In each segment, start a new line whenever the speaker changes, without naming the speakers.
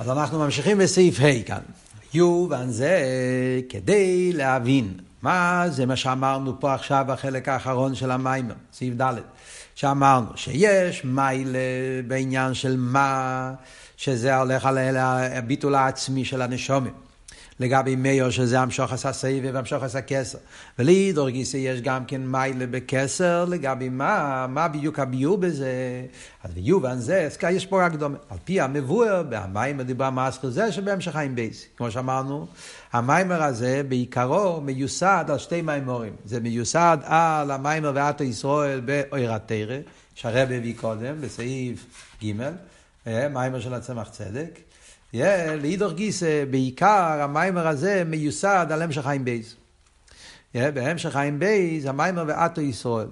אז אנחנו ממשיכים בסעיף ה' כאן. יובן זה כדי להבין מה זה מה שאמרנו פה עכשיו בחלק האחרון של המיימר, סעיף ד', שאמרנו שיש מיילה בעניין של מה, שזה הולך על הביטול העצמי של הנשומים. לגבי מאיר שזה המשוך עשה סבב והמשוך עשה כסר. ולידור גיסא יש גם כן מיילה בכסר לגבי מה, מה בדיוק הביור בזה. אז ביובן זה, יש פה רק דומה. על פי המבואר, במים מדובר מאסכו זה שבהמשך חיים בייס. כמו שאמרנו, המיימר הזה בעיקרו מיוסד על שתי מיימורים. זה מיוסד על המיימר ועתו ישראל באויר התרא, שהרבא הביא קודם, בסעיף ג', אה, מיימר של הצמח צדק. Yeah, לאידור גיסא, בעיקר המיימר הזה מיוסד על המשך חיים בייז. Yeah, בהמשך חיים בייז, המיימר ועטו ישראל.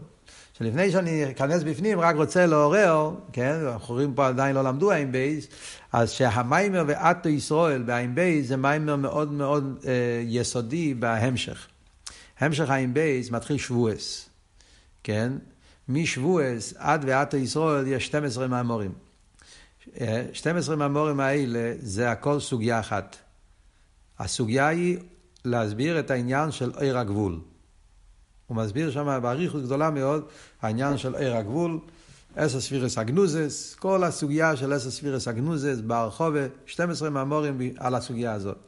שלפני שאני אכנס בפנים, רק רוצה לעורר, כן, אנחנו רואים פה עדיין לא למדו עין בייס, אז שהמיימר ועתה ישראל בעין בייס זה מיימר מאוד מאוד אה, יסודי בהמשך. המשך עין בייס מתחיל שבועס, כן? משבועס עד ועתה ישראל יש 12 מאמורים. 12 מאמורים האלה זה הכל סוגיה אחת. הסוגיה היא להסביר את העניין של אור הגבול. הוא מסביר שם באריכות גדולה מאוד העניין של עיר הגבול, אסר ספירס אגנוזס, כל הסוגיה של אסר ספירס אגנוזס ברחובה, 12 מאמורים על הסוגיה הזאת.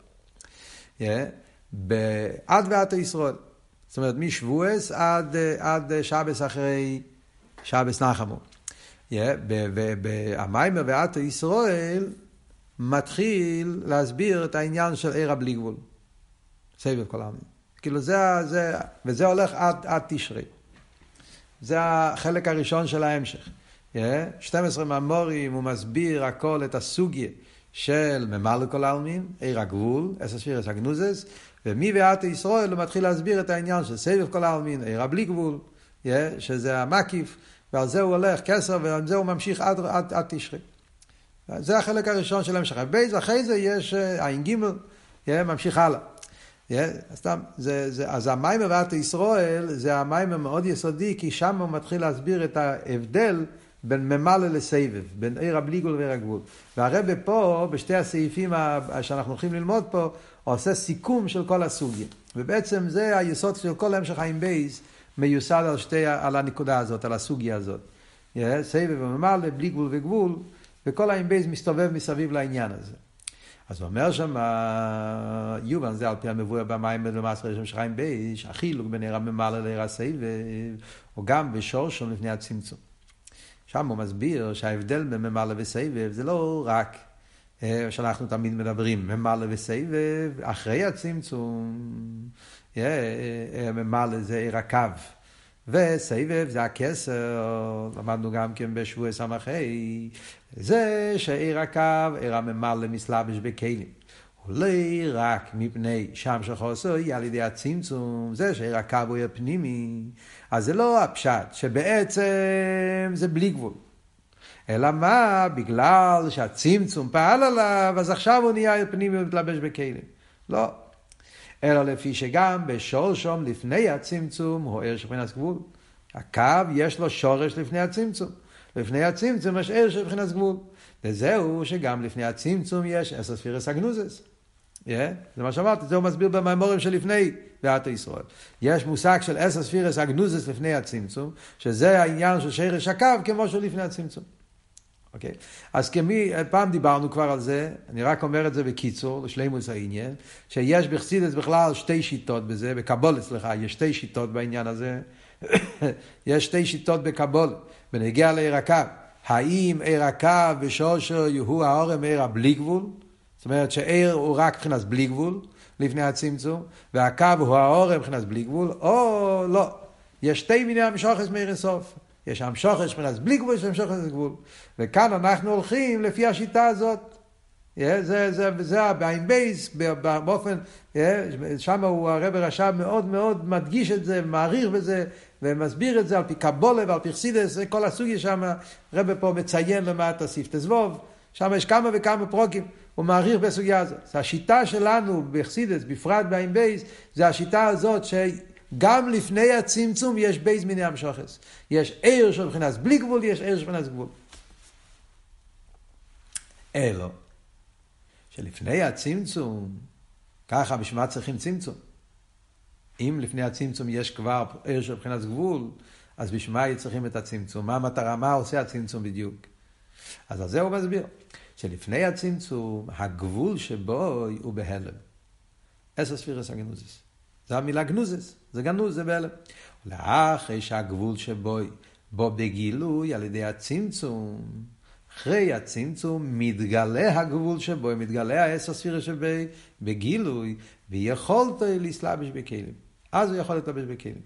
Yeah. עד ועד ישראל. זאת אומרת, משבועס עד, עד שבס אחרי שבס נחמו. והמיימר ועטו ישראל מתחיל להסביר את העניין של עיר הבלי גבול. סובב כל העלמין. כאילו זה, זה, וזה הולך עד, עד תשרי. זה החלק הראשון של ההמשך. 12 מאמורים הוא מסביר הכל את הסוגיה של ממלא כל העלמין, אור הגבול, עשר ספירות הגנוזות, ומועתה ישראל הוא מתחיל להסביר את העניין של סובב כל העלמין, אור הבלי גבול, שזה המקיף. ועל זה הוא הולך כתר, ועל זה הוא ממשיך עד, עד, עד תשרי. זה החלק הראשון של המשך עין בייס, ואחרי זה יש אה, עין גימל, ממשיך הלאה. סתם, זה, זה, אז המים בבית ישראל זה המים המאוד יסודי, כי שם הוא מתחיל להסביר את ההבדל בין ממלא לסבב, בין עיר הבליגול ועיר הגבול. והרבה פה, בשתי הסעיפים שאנחנו הולכים ללמוד פה, עושה סיכום של כל הסוגיה. ובעצם זה היסוד של כל המשך חיים בייס, מיוסד על, שתי, על הנקודה הזאת, על הסוגיה הזאת. Yeah, סבב וממלא, בלי גבול וגבול, וכל האינבייז מסתובב מסביב לעניין הזה. אז הוא אומר שם, יובן זה על פי המבואר במים במעשר ראשון של חיים בייש, החילוק בין עיר הממלא לעיר הסבב, או גם בשורשון לפני הצמצום. שם הוא מסביר שההבדל בין ממלא וסבב זה לא רק אה, שאנחנו תמיד מדברים, ממלא וסבב, אחרי הצמצום, ממלא זה עיר הקו. וסבב זה הכסר, למדנו גם כן בשבועי סמכי, זה שעיר הקו, עיר הממלא מסלבש בכלים. לא רק מפני שם שחוסר היא על ידי הצמצום, זה שעיר הקו הוא יהיה פנימי, אז זה לא הפשט, שבעצם זה בלי גבול. אלא מה? בגלל שהצמצום פעל עליו, אז עכשיו הוא נהיה פנימי ומתלבש בכלים. לא. אלא לפי שגם בשורשום לפני הצמצום הוא ער של מבחינת גבול. הקו יש לו שורש לפני הצמצום. לפני הצמצום יש ער של מבחינת גבול. וזהו שגם לפני הצמצום יש עשר ספירס אגנוזס. Yeah, זה מה שאמרתי, זה הוא מסביר במימורים שלפני ואתו ישראל. יש מושג של עשר ספירס אגנוזס לפני הצמצום, שזה העניין של שרש הקו כמו שהוא לפני הצמצום. אוקיי? אז כמי, פעם דיברנו כבר על זה, אני רק אומר את זה בקיצור, לשלימוס העניין, שיש בחסידס בכלל שתי שיטות בזה, בקבול סליחה, יש שתי שיטות בעניין הזה. יש שתי שיטות בקבול, בנגיע לעיר הקו. האם עיר הקו ושושו הוא האורם עיר הבלי גבול? זאת אומרת שעיר הוא רק מבחינת בלי גבול, לפני הצמצום, והקו הוא האורם מבחינת בלי גבול, או לא. יש שתי מיני המשוכס מעיר אינסוף. יש שוחש מבחינת בלי גבול, יש שם שוחש גבול. וכאן אנחנו הולכים לפי השיטה הזאת. זה, זה, זה, בעין בייס, באופן, שם הוא הרב רש"ב מאוד מאוד מדגיש את זה, מעריך בזה, ומסביר את זה על פי קבולה ועל פי חסידס, כל הסוגיה שם, הרב פה מציין למטה סיפטה זבוב, שם יש כמה וכמה פרוקים, הוא מעריך בסוגיה הזאת. השיטה שלנו בחסידס, בפרט בעין בייס, זה השיטה הזאת גם לפני הצמצום יש בייז מיני המשוכס. יש עיר של מבחינת בלי גבול, יש עיר של מבחינת גבול. אלו. שלפני הצמצום, ככה בשביל מה צריכים צמצום? אם לפני הצמצום יש כבר עיר של מבחינת גבול, אז בשביל מה צריכים את הצמצום? מה המטרה? מה עושה הצמצום בדיוק? אז על זה הוא מסביר, שלפני הצמצום, הגבול שבו הוא בהלם. עשר ספירס הגנוזס. זה המילה גנוזס, זה גנוז, זה בהלם. לאחרי שהגבול שבו, בו בגילוי על ידי הצמצום, אחרי הצמצום מתגלה הגבול שבו, מתגלה העשר ספירס שבו בגילוי, ויכולת להסלבש בכלים. אז הוא יכול להתלבש בכלים.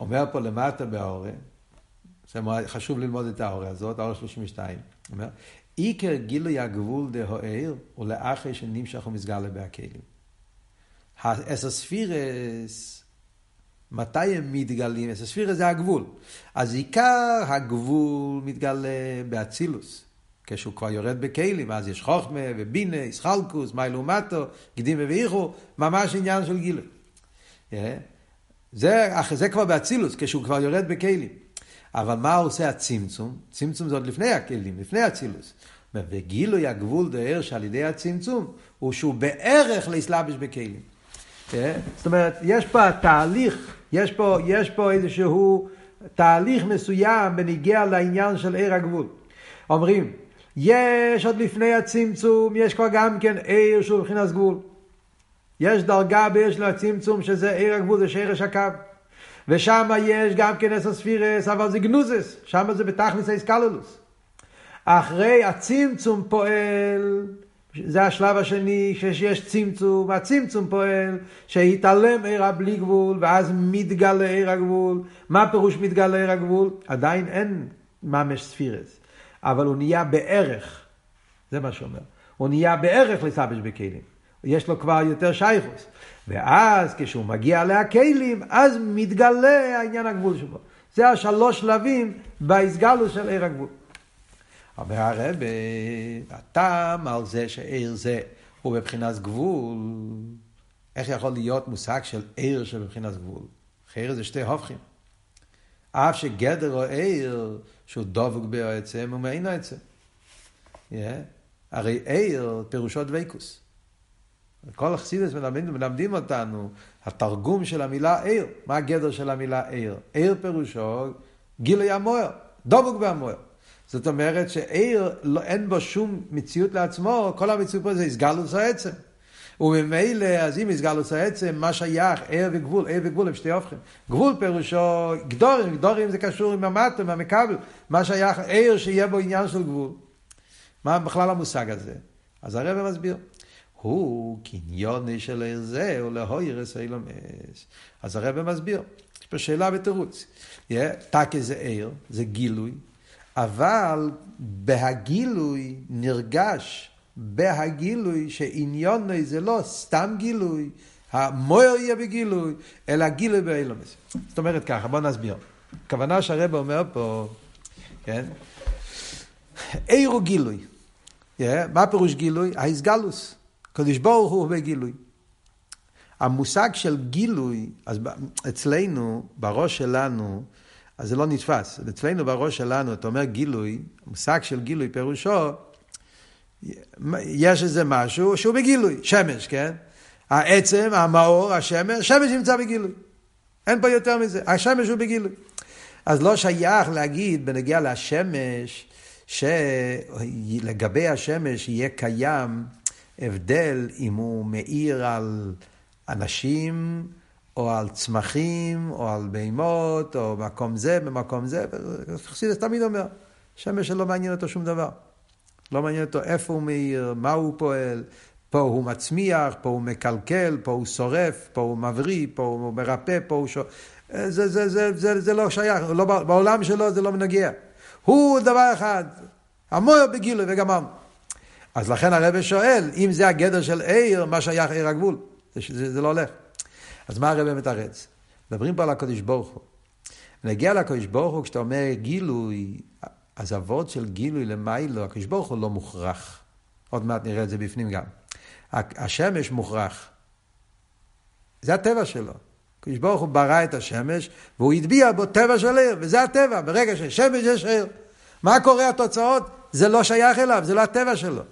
אומר פה למטה בהורה, חשוב ללמוד את ההורה הזאת, ההורה 32, אומר, עיקר גילוי הגבול דהוער הוא לאחרי שנמשך ומסגר לבי הכלים. האסר ספירס, מתי הם מתגלים? אסר ספירס זה הגבול. אז עיקר הגבול מתגלה באצילוס. כשהוא כבר יורד בכלים, אז יש חוכמה ובינה, ישחלקוס, מיילו מטו, קדימה ואיחו, ממש עניין של גילוי. זה, זה כבר באצילוס, כשהוא כבר יורד בכלים. אבל מה עושה הצמצום? צמצום זה עוד לפני הכלים, לפני אצילוס. וגילוי הגבול דהר שעל ידי הצמצום, הוא שהוא בערך להסלבש בכלים. זאת אומרת, יש פה תהליך, יש פה, יש פה איזשהו תהליך מסוים בניגיע לעניין של עיר הגבול. אומרים, יש עוד לפני הצמצום, יש כבר גם כן עיר שהוא מבחינת גבול. יש דרגה בעיר של הצמצום שזה עיר הגבול, זה שרש הקו. ושם יש גם כן עשר ספירס, אבל זה גנוזס, שם זה בתכלס האיסקלולוס. אחרי הצמצום פועל, זה השלב השני, שיש צמצום, הצמצום פועל, שהתעלם עיר הבלי גבול, ואז מתגלה עיר הגבול. מה פירוש מתגלה עיר הגבול? עדיין אין ממש ספירס, אבל הוא נהיה בערך, זה מה שאומר. הוא נהיה בערך לסבש בכלים. יש לו כבר יותר שייכוס. ואז כשהוא מגיע להכלים, אז מתגלה העניין הגבול שלו. זה השלוש שלבים בהסגלוס של עיר הגבול. אומר הרב, הטעם על זה שעיר זה הוא בבחינת גבול, איך יכול להיות מושג של עיר שבבחינת גבול? עיר זה שתי הופכים. אף שגדר או עיר שהוא דבוק בעצם הוא מעין העצם. Yeah. הרי עיר פירושו דבקוס. כל החסידס מלמדים, מלמדים אותנו, התרגום של המילה עיר. מה הגדר של המילה עיר? עיר פירושו גילוי המוער, דבוק בהמוער. זאת אומרת שעיר, לא, אין בו שום מציאות לעצמו, כל המציאות פה זה הסגלוס העצם. וממילא, אז אם הסגלוס העצם, מה שייך עיר וגבול, עיר וגבול הם שתי הופכים. גבול פירושו גדורים, גדורים זה קשור עם המטה, עם המקבל. מה שייך עיר שיהיה בו עניין של גבול. מה בכלל המושג הזה? אז הרב מסביר. הוא קניוני של עיר זה, או להוירס אילומס. אז הרב מסביר. יש פה שאלה בתירוץ. טקה זה עיר, זה גילוי, אבל בהגילוי נרגש, בהגילוי שעניוני זה לא סתם גילוי, המויר יהיה בגילוי, אלא גילוי באילומס. זאת אומרת ככה, בוא נסביר. הכוונה שהרב אומר פה, כן? עיר הוא גילוי. Yeah, מה פירוש גילוי? ההסגלוס. קדוש ברוך הוא בגילוי. המושג של גילוי, אז אצלנו, בראש שלנו, אז זה לא נתפס. אצלנו בראש שלנו, אתה אומר גילוי, מושג של גילוי פירושו, יש איזה משהו שהוא בגילוי, שמש, כן? העצם, המאור, השמש, שמש נמצא בגילוי. אין פה יותר מזה, השמש הוא בגילוי. אז לא שייך להגיד בנגיע לשמש, שלגבי השמש יהיה קיים הבדל אם הוא מאיר על אנשים, או על צמחים, או על בהמות, או מקום זה, במקום זה. חסידס תמיד אומר, שמש לא מעניין אותו שום דבר. לא מעניין אותו איפה הוא מאיר, מה הוא פועל. פה הוא מצמיח, פה הוא מקלקל, פה הוא שורף, פה הוא מבריא, פה הוא מרפא, פה הוא ש... זה, זה, זה, זה, זה, לא שייך, לא, בעולם שלו זה לא מנגיע. הוא דבר אחד, המויר בגילוי וגמרנו. אז לכן הרב שואל, אם זה הגדר של עיר, מה שייך עיר הגבול? זה, זה, זה לא הולך. אז מה הרב מתרץ? מדברים פה על הקדוש ברוך הוא. נגיע לקדוש ברוך הוא, כשאתה אומר גילוי, אז אבות של גילוי למיילו, הקדוש ברוך הוא לא מוכרח. עוד מעט נראה את זה בפנים גם. השמש מוכרח. זה הטבע שלו. הקדוש ברוך הוא ברא את השמש, והוא הטביע בו טבע של עיר, וזה הטבע. ברגע שיש שמש יש עיר. מה קורה התוצאות? זה לא שייך אליו, זה לא הטבע שלו.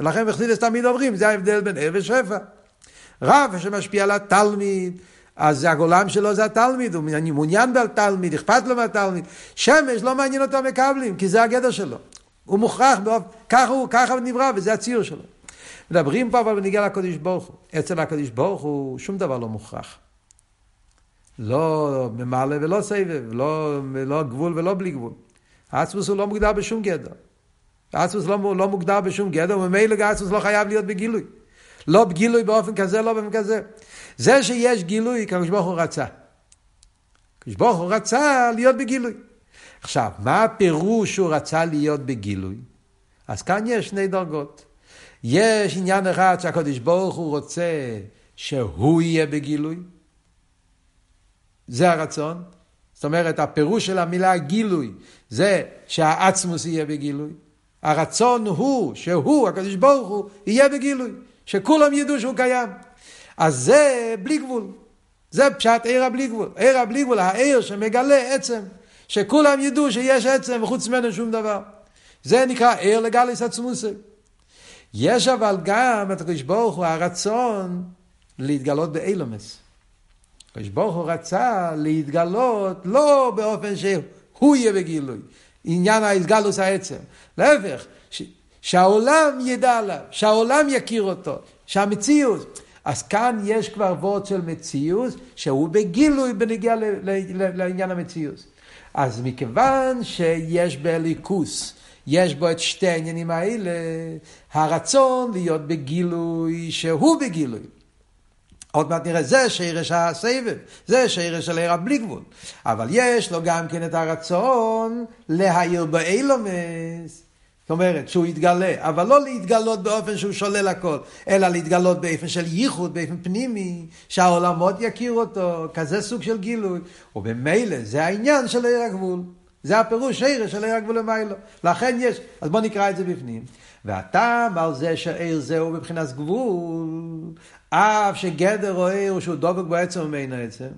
ולכן בחסידס תמיד אומרים, זה ההבדל בין ער ושפע. רב שמשפיע על התלמיד, אז הגולם שלו זה התלמיד, הוא מעוניין בתלמיד, אכפת לו מהתלמיד. שמש לא מעניין אותו מקבלים, כי זה הגדר שלו. הוא מוכרח, ככה הוא, ככה הוא נברא, וזה הציור שלו. מדברים פה אבל בניגע לקדוש ברוך הוא. אצל הקדוש ברוך הוא שום דבר לא מוכרח. לא ממלא ולא סבב, לא, לא גבול ולא בלי גבול. האצמוס הוא לא מוגדר בשום גדר. האצמוס לא, לא מוגדר בשום גדר, וממילא האצמוס לא חייב להיות בגילוי. לא בגילוי באופן כזה, לא באופן כזה. זה שיש גילוי, הקדוש ברוך הוא רצה. הקדוש ברוך הוא רצה להיות בגילוי. עכשיו, מה הפירוש שהוא רצה להיות בגילוי? אז כאן יש שני דרגות. יש עניין אחד שהקדוש ברוך הוא רוצה שהוא יהיה בגילוי. זה הרצון. זאת אומרת, הפירוש של המילה גילוי זה שהעצמוס יהיה בגילוי. הרצון הוא שהוא, הקדוש ברוך הוא, יהיה בגילוי. שכולם ידעו שהוא קיים. אז זה בלי גבול. זה פשט עיר הבלי גבול. עיר הבלי גבול, העיר שמגלה עצם. שכולם ידעו שיש עצם וחוץ ממנו שום דבר. זה נקרא עיר לגליס עצמוסי. יש אבל גם את הקדוש ברוך הוא הרצון להתגלות באילומס. הקדוש ברוך הוא רצה להתגלות לא באופן שהוא יהיה בגילוי, עניין ההתגלוס העצם. להפך, ש... שהעולם ידע עליו, שהעולם יכיר אותו, שהמציאות. אז כאן יש כבר וורד של מציאות, שהוא בגילוי בנגיע ל... ל... לעניין המציאות. אז מכיוון שיש בליכוס, יש בו את שתי העניינים האלה, הרצון להיות בגילוי שהוא בגילוי. עוד מעט נראה, זה שירש הסבב, זה שירש של עיר בלי גבול. אבל יש לו גם כן את הרצון להעיר באילומס. זאת אומרת, שהוא יתגלה, אבל לא להתגלות באופן שהוא שולל הכל, אלא להתגלות באופן של ייחוד, באופן פנימי, שהעולמות יכירו אותו, כזה סוג של גילוי. ובמילא, זה העניין של עיר הגבול. זה הפירוש עיר של עיר הגבול למיילו. לכן יש, אז בואו נקרא את זה בפנים. והטעם על זה שעיר זהו מבחינת גבול, אף שגדר או עיר שהוא דבק בעצם ומן העצם,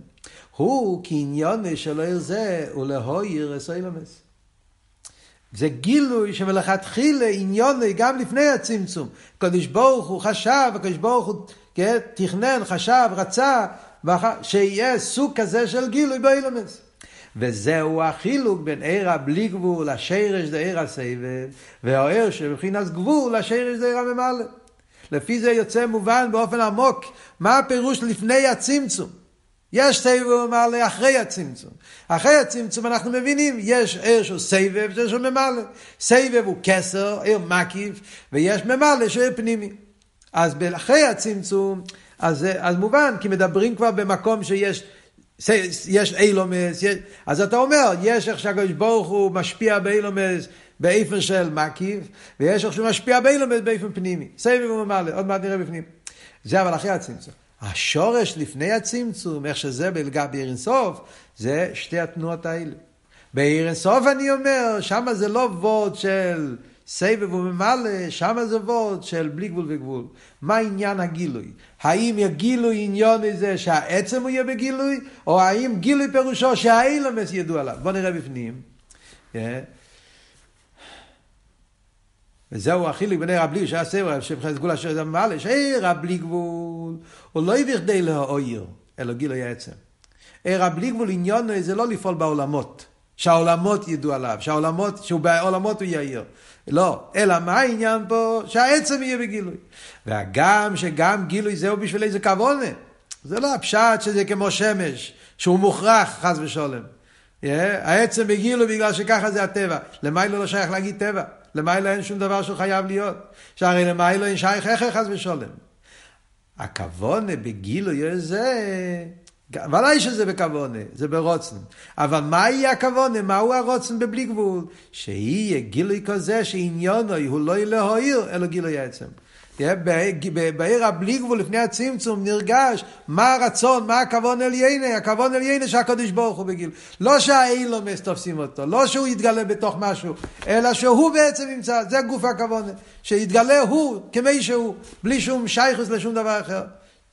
הוא כעניון של עיר זה ולהויר אסוילמס. זה גילוי שמלכתחילה עניוני גם לפני הצמצום. הקדוש ברוך הוא חשב, הקדוש ברוך הוא כן, תכנן, חשב, רצה, שיהיה סוג כזה של גילוי באילומס. וזהו החילוק בין עיר הבלי גבול, השרש דעיר הסבב, והעיר שבבחינת גבול, השרש דעיר הממלא. לפי זה יוצא מובן באופן עמוק מה הפירוש לפני הצמצום. יש סבב ומעלה אחרי הצמצום. אחרי הצמצום אנחנו מבינים, יש עיר שהוא סבב, זה שהוא ממלא. סבב הוא כסר, עיר מקיף, ויש ממלא שהוא עיר פנימי. אז אחרי הצמצום, אז, אז מובן, כי מדברים כבר במקום שיש יש אילומס, יש, אז אתה אומר, יש איך שהקדוש ברוך הוא משפיע באילומס באיפן של מקיף, ויש איך שהוא משפיע באילומס באיפן פנימי. סבב וממלא, עוד מעט נראה בפנים. זה אבל אחרי הצמצום. השורש לפני הצמצום, איך שזה בלגבי אינסוף, זה שתי התנועות האלה. בעיר אינסוף אני אומר, שם זה לא וורד של סבב וממלא, שם זה וורד של בלי גבול וגבול. מה עניין הגילוי? האם הגילוי עניון זה שהעצם הוא יהיה בגילוי, או האם גילוי פירושו שהאילמס ידעו עליו? בואו נראה בפנים. Yeah. וזהו החילוק בין עיר הבלי, שהיה סבב, שבחינת גבול אשר זה ממלא, שעיר הבלי גבול, הוא לא הביא כדי להועיר, אלא גילוי העצם. עיר הבלי גבול עניון זה לא לפעול בעולמות. שהעולמות ידעו עליו, שהעולמות, שהוא בעולמות הוא יאיר. לא, אלא מה העניין פה? שהעצם יהיה בגילוי. והגם שגם גילוי זהו בשביל איזה כוונה. זה לא הפשט שזה כמו שמש, שהוא מוכרח, חס ושלום. Yeah, העצם בגילוי בגלל שככה זה הטבע. למיילו לא שייך להגיד טבע. למיילו אין שום דבר שהוא חייב להיות. שהרי למיילו אין שייך איך חס ושלום. הכוונה בגילוי זה ודאי שזה בכוונה, זה ברוצן. אבל מה יהיה הכוונה? מהו הרוצן בבלי גבול? שיהיה גילוי כזה שעניונו הוא לא להועיר, אלא גילוי עצם. בעיר הבלי גבול לפני הצמצום נרגש מה הרצון, מה הכוון אל יינה, הכוון אל יינה שהקדוש ברוך הוא בגיל. לא שהאילומס תופסים אותו, לא שהוא יתגלה בתוך משהו, אלא שהוא בעצם נמצא, זה גוף הכוון, שיתגלה הוא כמי שהוא, בלי שום שייכוס לשום דבר אחר.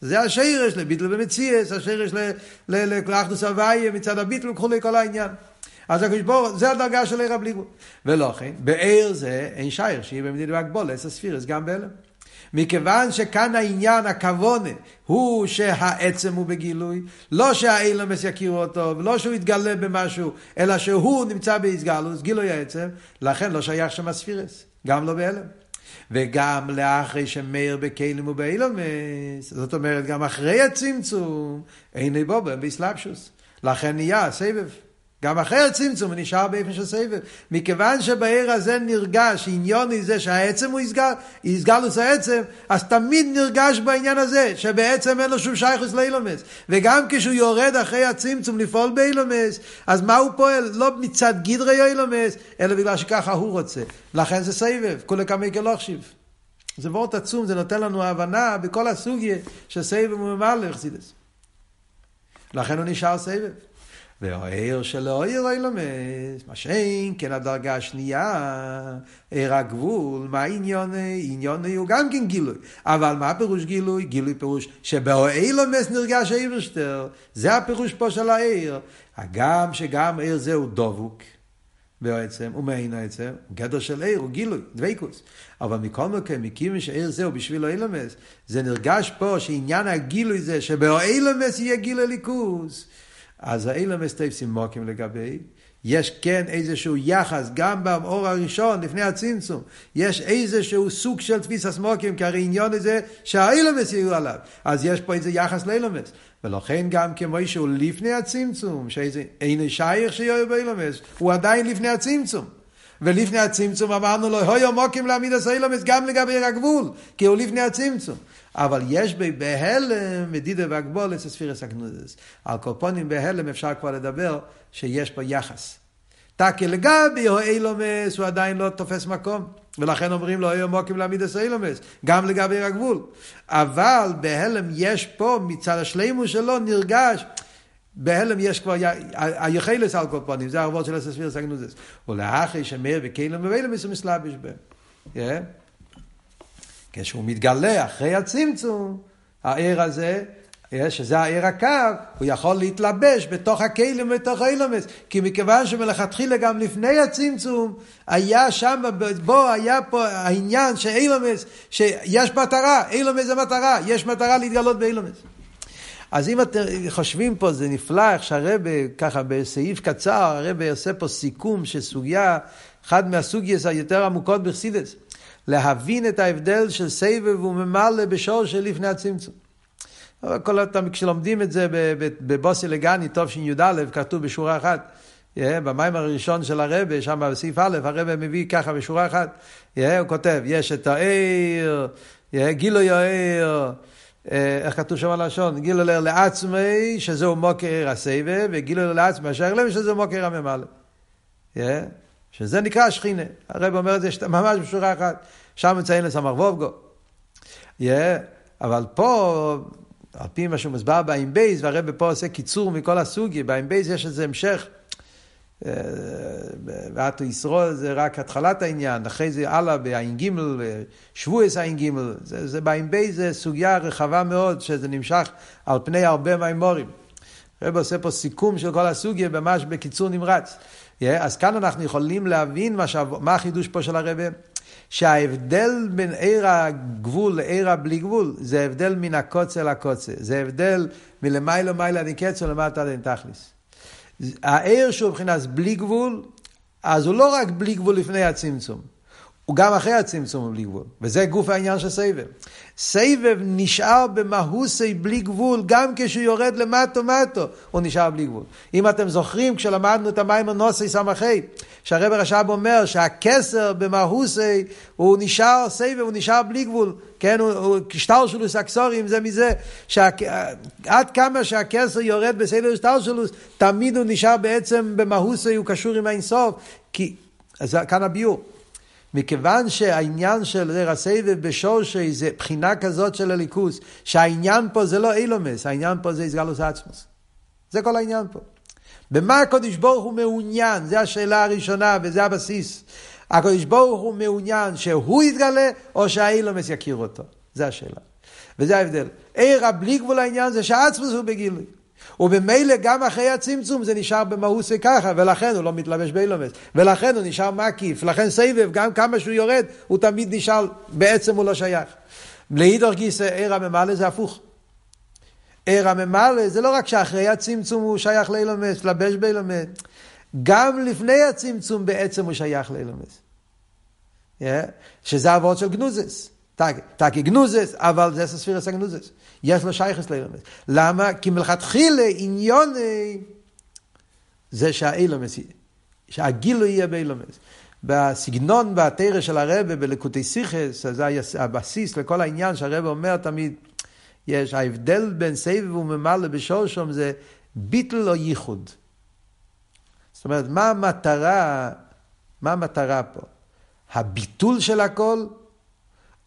זה השרש לביטל ומציאס, השרש לאחדוס הוויה מצד הביטל וכולי כל העניין. אז הקדוש ברוך הוא, זה הדרגה של עיר הבלי גבול. ולכן, בעיר זה אין שייר, שיהיה במדינה בהגבול, עשר ספירס, גם בהלם. מכיוון שכאן העניין, הכוונה, הוא שהעצם הוא בגילוי, לא שהאילמס יכירו אותו, ולא שהוא יתגלה במשהו, אלא שהוא נמצא באיסגלוס, גילוי העצם, לכן לא שייך שם הספירס, גם לא בהלם. וגם לאחרי שמאיר בכלים ובאילומס, זאת אומרת, גם אחרי הצמצום, אין לי בו באסלאפשוס. לכן נהיה סבב. גם אחרי הצמצום הוא נשאר באופן של סבב. מכיוון שבעיר הזה נרגש עניון זה שהעצם הוא יסגל, יסגלוס העצם, אז תמיד נרגש בעניין הזה, שבעצם אין לו שום שייכוס לאילומס. וגם כשהוא יורד אחרי הצמצום לפעול באילומס, אז מה הוא פועל? לא מצד גדרי אילומס, אלא בגלל שככה הוא רוצה. לכן זה סבב, כולי כמי כלוכשיב. זה וורט עצום, זה נותן לנו הבנה בכל הסוגיה שסבב הוא ממלא חסידס. לכן הוא נשאר סבב. והעיר שלו עיר אילומס, מה שאין כן הדרגה השנייה, עיר הגבול, מה עניוני? עניוני הוא גם כן גילוי. אבל מה פירוש גילוי? גילוי פירוש שבאילומס נרגש איברשטר, זה הפירוש פה של העיר. הגם שגם עיר זה הוא דבוק. בעצם, ומעין העצם, גדר של עיר הוא גילוי, דבקוס. אבל מכל מקום, מכיוון שעיר זהו בשביל האילומס, זה נרגש פה שעניין הגילוי זה שבאילומס יהיה גילוי ליכוס. אז האילומס תפסים מוקים לגבי, יש כן איזשהו יחס, גם באור הראשון, לפני הצמצום, יש איזשהו סוג של תפיסת מוקים, כי הרי עניון הזה שהאילומס יהיו עליו. אז יש פה איזה יחס לאילומס. ולכן גם כמו שהוא לפני הצמצום, שאיזה אין שייך שיהיה באילומס, הוא עדיין לפני הצמצום. ולפני הצמצום אמרנו לו, הוי מוקים להעמיד את האילומס גם לגבי הגבול, כי הוא לפני הצמצום. אבל יש בהלם מדידה והגבולת ספירס הגנוזס. על כל פונים בהלם אפשר כבר לדבר שיש פה יחס. תקי לגבי האילומס הוא עדיין לא תופס מקום. ולכן אומרים לו, היום מוקים להעמיד את האילומס, גם לגבי הגבול. אבל בהלם יש פה, מצד השלימו שלו, נרגש. בהלם יש כבר היחלס על כל פונים, זה הערבות של הספירס הגנוזס. ולאחרי שמאיר וכלים ובאילומס הוא מסלבש בהם. כשהוא מתגלה אחרי הצמצום, העיר הזה, שזה העיר הקו, הוא יכול להתלבש בתוך הכלים ובתוך האילומס. כי מכיוון שמלכתחילה גם לפני הצמצום, היה שם, בו היה פה העניין שאילומס, שיש מטרה, אילומס זה מטרה, יש מטרה להתגלות באילומס. אז אם אתם חושבים פה, זה נפלא איך שהרבה, ככה בסעיף קצר, הרבה עושה פה סיכום של סוגיה, אחד מהסוגיות היותר עמוקות בחסידס. להבין את ההבדל של סבב וממלא בשור של לפני הצמצום. כל אותם, כשלומדים את זה בבוסי לגני, טוב שי"א, כתוב בשורה אחת. Yeah, במים הראשון של הרבה, שם בסעיף א', הרבה מביא ככה בשורה אחת. Yeah, הוא כותב, יש את העיר, yeah, גילוי העיר, uh, איך כתוב שם הלשון? גילוי העיר לעצמי, שזהו מוקר הסבב, וגילוי העיר לעצמי אשר להם, שזהו מוקר הממלא. שזה נקרא שכינה. הרב אומר את זה ממש בשורה אחת. שם מציין לסמר וובגו. Yeah, אבל פה, על פי מה שהוא מסבר באיים בייס, והרב פה עושה קיצור מכל הסוגי, באיים בייס יש איזה המשך. ואתו ישרוד זה רק התחלת העניין, אחרי זה הלאה בעין גימל, שבועס עין גימל, זה, זה בעין בי זה סוגיה רחבה מאוד שזה נמשך על פני הרבה מימורים. הרב עושה פה סיכום של כל הסוגיה ממש בקיצור נמרץ. Yeah, אז כאן אנחנו יכולים להבין מה, שב... מה החידוש פה של הרבה, שההבדל בין עיר הגבול לעיר הבלי גבול, זה הבדל מן הקוצה לקוצה, זה הבדל מלמיילו מיילה נקצו למטה עד אין תכליס. העיר שהוא מבחינת בלי גבול, אז הוא לא רק בלי גבול לפני הצמצום, הוא גם אחרי הצמצום בלי גבול, וזה גוף העניין של סבב. סבב נשאר במהוסי בלי גבול, גם כשהוא יורד למטו מטו, הוא נשאר בלי גבול. אם אתם זוכרים, כשלמדנו את המים הנוסי סמכי, שהרב רש"ב אומר שהכסר במהוסי הוא נשאר סבב, הוא נשאר בלי גבול. כן, הוא, הוא שטלשלוס אקסורים זה מזה, שעד כמה שהכסר יורד בסדר שטלשלוס, תמיד הוא נשאר בעצם במהוסי, הוא קשור עם האינסוף, כי, אז כאן הביור. מכיוון שהעניין של ריר הסבב בשורשי זה בחינה כזאת של הליכוס, שהעניין פה זה לא אילומס, העניין פה זה איסגלוס עצמוס. זה כל העניין פה. במה הקדוש ברוך הוא מעוניין? זו השאלה הראשונה וזה הבסיס. הקדוש ברוך הוא מעוניין שהוא יתגלה או שהאילומס יכיר אותו. זו השאלה. וזה ההבדל. עיר הבלי גבול העניין זה שעצמוס הוא בגילוי. ובמילא גם אחרי הצמצום זה נשאר במאוסה ככה, ולכן הוא לא מתלבש באילומס, ולכן הוא נשאר מקיף, לכן סבב, גם כמה שהוא יורד, הוא תמיד נשאר, בעצם הוא לא שייך. לאידור גיסא עיר הממלא זה הפוך. עיר הממלא זה לא רק שאחרי הצמצום הוא שייך לאילומס, להתלבש באילומס, גם לפני הצמצום בעצם הוא שייך לאילומס. Yeah, שזה אבות של גנוזס. טקי גנוזס, אבל זה ספירס הגנוזס. יש לו שייכס לאילומס. למה? כי מלכתחילה עניוני זה שהאילומס, שהגילוי יהיה באילומס. בסגנון, בתרא של הרבה, בלקוטי סיכס, זה הבסיס לכל העניין שהרבה אומר תמיד, יש ההבדל בין סבב וממלא בשורשום זה ביטל או ייחוד. זאת אומרת, מה המטרה, מה המטרה פה? הביטול של הכל,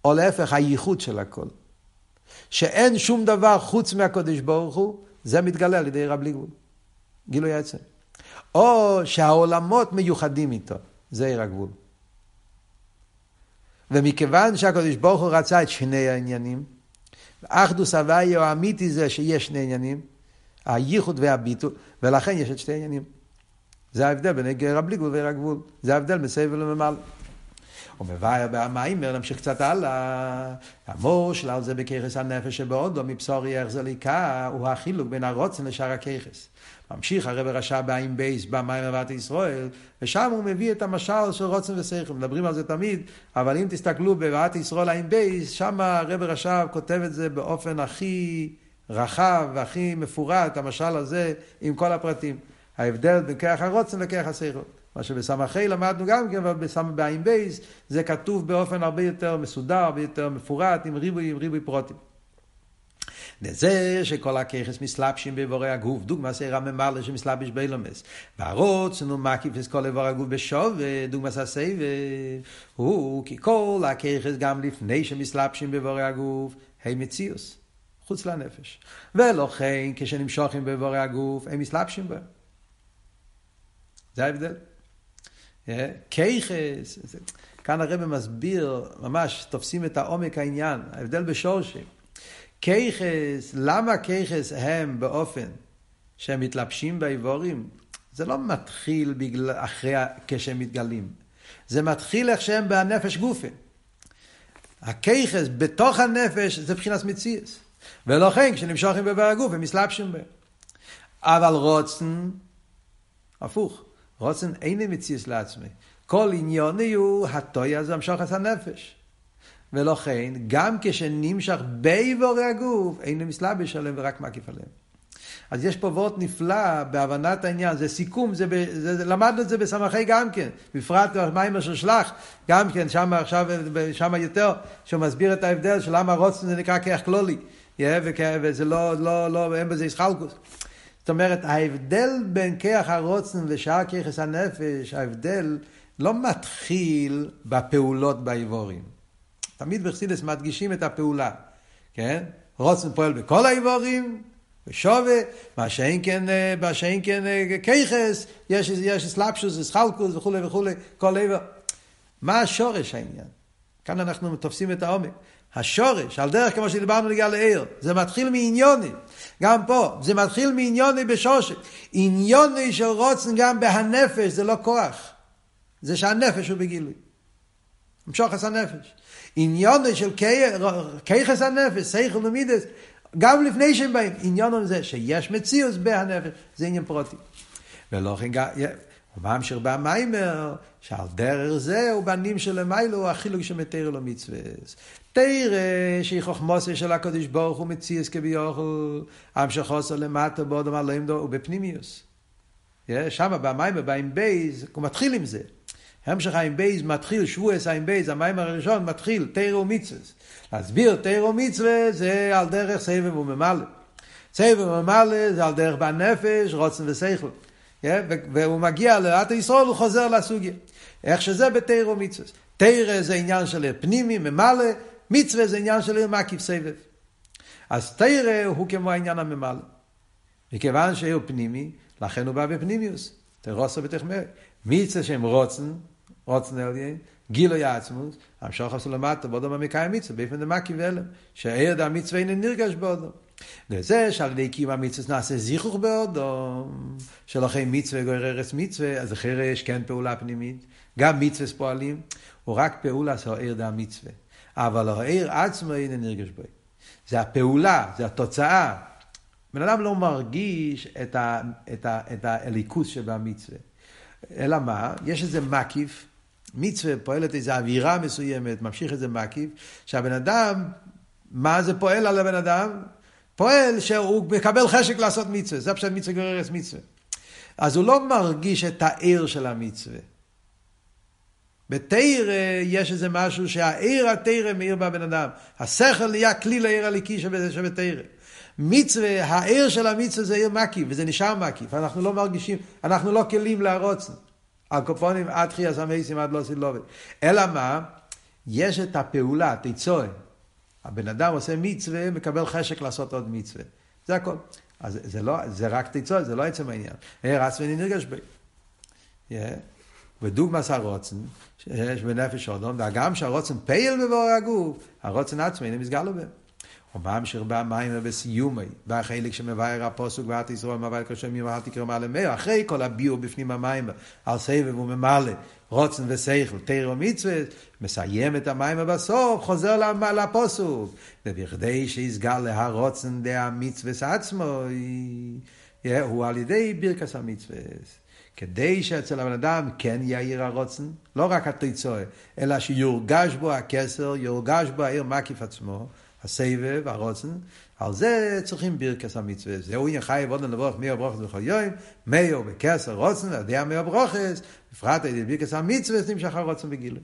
או להפך, הייחוד של הכל. שאין שום דבר חוץ מהקודש ברוך הוא, זה מתגלה על ידי רב בלי גבול. גילוי עצם. או שהעולמות מיוחדים איתו, זה עיר הגבול. ומכיוון שהקדוש ברוך הוא רצה את שני העניינים, אחדוס הוויה או אמיתי זה שיש שני עניינים, הייחוד והביטול, ולכן יש את שתי העניינים. זה ההבדל בין רב בלי גבול ועיר הגבול. זה ההבדל מסבל וממלא. ומבאר במיימר, נמשיך קצת הלאה, המור שלל זה בככס הנפש שבעודו מבשורי יחזר ליקה, הוא החילוק בין הרוצן לשאר הככס. ממשיך הרב רשע בעין בייס במיימר בת ישראל, ושם הוא מביא את המשל של רוצן ושכל. מדברים על זה תמיד, אבל אם תסתכלו בבת ישראל עין בייס, שם הרב רשע כותב את זה באופן הכי רחב והכי מפורט, המשל הזה, עם כל הפרטים. ההבדל בין כרך הרוצן לכרך השכל. מה שבסמכי למדנו גם כן, אבל בעין בייס זה כתוב באופן הרבה יותר מסודר, הרבה יותר מפורט, עם ריבוי, עם ריבוי פרוטים. לזה שכל הככס מסלבשים באיבורי הגוף, דוגמא סעירה ממלא שמסלבש באילומס. והרוץ, נו מקיף כל איבור הגוף בשווה, דוגמא הסבב, הוא כי כל הככס גם לפני שמסלבשים באיבורי הגוף, הם מציאוס, חוץ לנפש. ולכן כשנמשכים באיבורי הגוף, הם מסלבשים בהם. זה ההבדל. כיכס, כאן הרב מסביר, ממש תופסים את העומק העניין, ההבדל בשורשים. כיכס, למה כיכס הם באופן שהם מתלבשים באיבורים? זה לא מתחיל בגלל, אחרי, כשהם מתגלים. זה מתחיל איך שהם בנפש גופה. הכיכס בתוך הנפש זה מבחינת מציאס. ולכן כשנמשכים בבר הגוף הם מסלבשים בהם. אבל רוצן, הפוך. רוצן איני מציאס לעצמי. כל עניוני הוא הטויה זה את הנפש. ולכן, גם כשנמשך באיבורי הגוף, אינו מסלבש עליהם ורק מקיף עליהם. אז יש פה וורט נפלא בהבנת העניין, זה סיכום, זה, זה, זה, למדנו את זה בסמכי גם כן, בפרט במיימר של שלח, גם כן, שם עכשיו, שם יותר, שהוא מסביר את ההבדל של למה רוצן זה נקרא כיח כלולי, yeah, וזה לא, לא, לא, אין בזה ישחלקוס. זאת אומרת, ההבדל בין כיח הרוצן ושאר כיחס הנפש, ההבדל לא מתחיל בפעולות באיבורים. תמיד בחסידס מדגישים את הפעולה, כן? רוצן פועל בכל האיבורים, בשווה, מה שאין כן, מה שאין כן כיחס, יש, יש סלאפשוס, סחלקוס וכולי וכולי, כל איבר. מה השורש העניין? כאן אנחנו תופסים את העומק. השורש, על דרך כמו שדיברנו לגבי לעיר, זה מתחיל מעניוני. גם פה, זה מתחיל מעניוני בשושת. עניוני של רוצן גם בהנפש, זה לא כוח. זה שהנפש הוא בגילוי. המשוך את הנפש. עניוני של כיחס הנפש, סייכל ומידס, גם לפני שהם באים, עניון זה שיש מציאוס בהנפש, זה עניין פרוטי. ולכן גם, הוא ממשיך במיימר, שעל דרך זה הוא בנים שלמיילו החילוק שמתיר לו מצווה. תראה שהיא חוכמוסה של הקדוש ברוך הוא מציאס כביכול, המשכוסו למטה בעוד אמר לא ימדו, הוא בפנימיוס. שם במים באים בייז, הוא מתחיל עם זה. המשך עם בייז מתחיל, שבועס עם בייז, המים הראשון מתחיל, תרא ומצווה. להסביר תרא ומצווה זה על דרך סבב וממלא. סבב וממלא זה על דרך בנפש, רוצן ושכל. והוא מגיע לאט ישראל, הוא חוזר לסוגיה. איך שזה בתרא ומצווה. תרא זה עניין של פנימי, ממלא, מצווה זה עניין של מקיף סבב. אז תרא הוא כמו העניין הממלא. מכיוון שהוא פנימי, לכן הוא בא בפנימיוס. תרוסו ותחמר. מצווה שהם רוצן, רוצן עליין, גילו יעצמוס, המשוך עשו למטה, בודו ממקיים מצווה, באופן דמקי ואלם, שהעיר דה מצווה אינו נרגש בודו. וזה שעל ידי קיום המצווה נעשה זיכוך באודום, שלכם מצווה גורר ארץ מצווה, אז אחרי יש כן פעולה פנימית, גם מצווה פועלים, הוא רק פעולה של העיר דה מצווה. אבל העיר עצמו אינו נרגש בו. זה הפעולה, זה התוצאה. בן אדם לא מרגיש את, ה, את, ה, את האליקוס שבמצווה. אלא מה? יש איזה מקיף, מצווה פועלת איזו אווירה מסוימת, ממשיך איזה מקיף, שהבן אדם, מה זה פועל על הבן אדם? פועל שהוא מקבל חשק לעשות מצווה, זה פשוט מצווה גררס מצווה. אז הוא לא מרגיש את העיר של המצווה. בתרא יש איזה משהו שהעיר התרא מאיר בבן אדם. השכל נהיה כלי לעיר הליקי שבתרא. מצווה, העיר של המצווה זה עיר מקיף, וזה נשאר מקיף. אנחנו לא מרגישים, אנחנו לא כלים להרוץ. הקופונים עד חייה סמייסים עד לא סילובת. אלא מה? יש את הפעולה, תיצואה. הבן אדם עושה מצווה, מקבל חשק לעשות עוד מצווה. זה הכל. אז זה, לא, זה רק תיצואה, זה לא עצם העניין. רץ ונרגש בי. Yeah. ודוגמס הרוצן, שיש בנפש אודום, והגם שהרוצן פייל בבור הגוף, הרוצן עצמי אינו מסגלו בהם. הוא ממשיך במים ובסיומי, בחלק שמבאר הפוסוק ואת ישראל מבאר כשם אל תקרא מעלה מאיר, אחרי כל הביאו בפנים המים, על סבב וממלא, רוצן ושכל, תרא ומצווה, מסיים את המים ובסוף חוזר לפוסוק. ובכדי שיסגל להרוצן דה המצווה עצמו, הוא על ידי ברכס המצווה. כדי שאצל הבן אדם כן יאיר הרוצן, לא רק התיצואה, אלא שיורגש בו הכסר, יורגש בו העיר מקיף עצמו, הסבב, הרוצן, על זה צריכים ברכס המצווה. זהו עניין חי ועודן לברך מי הברוכס בכל יום, מאו בכסר רוצן, יודע מי הברוכס, בפרט על ידי ברכס המצווה, נמשך הרוצן בגילוי.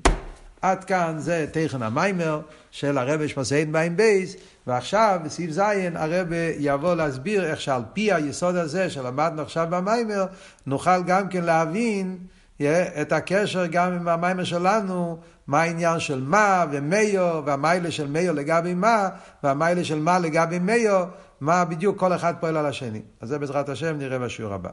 עד כאן זה תכן המיימר של הרבי שמוסיין בעין בייס, ועכשיו בסעיף ז' הרבי יבוא להסביר איך שעל פי היסוד הזה שלמדנו עכשיו במיימר, נוכל גם כן להבין את הקשר גם עם המיימר שלנו, מה העניין של מה ומיו, והמיילה של מיו לגבי מה, והמיילה של מה לגבי מיו, מה בדיוק כל אחד פועל על השני. אז זה בעזרת השם נראה בשיעור הבא.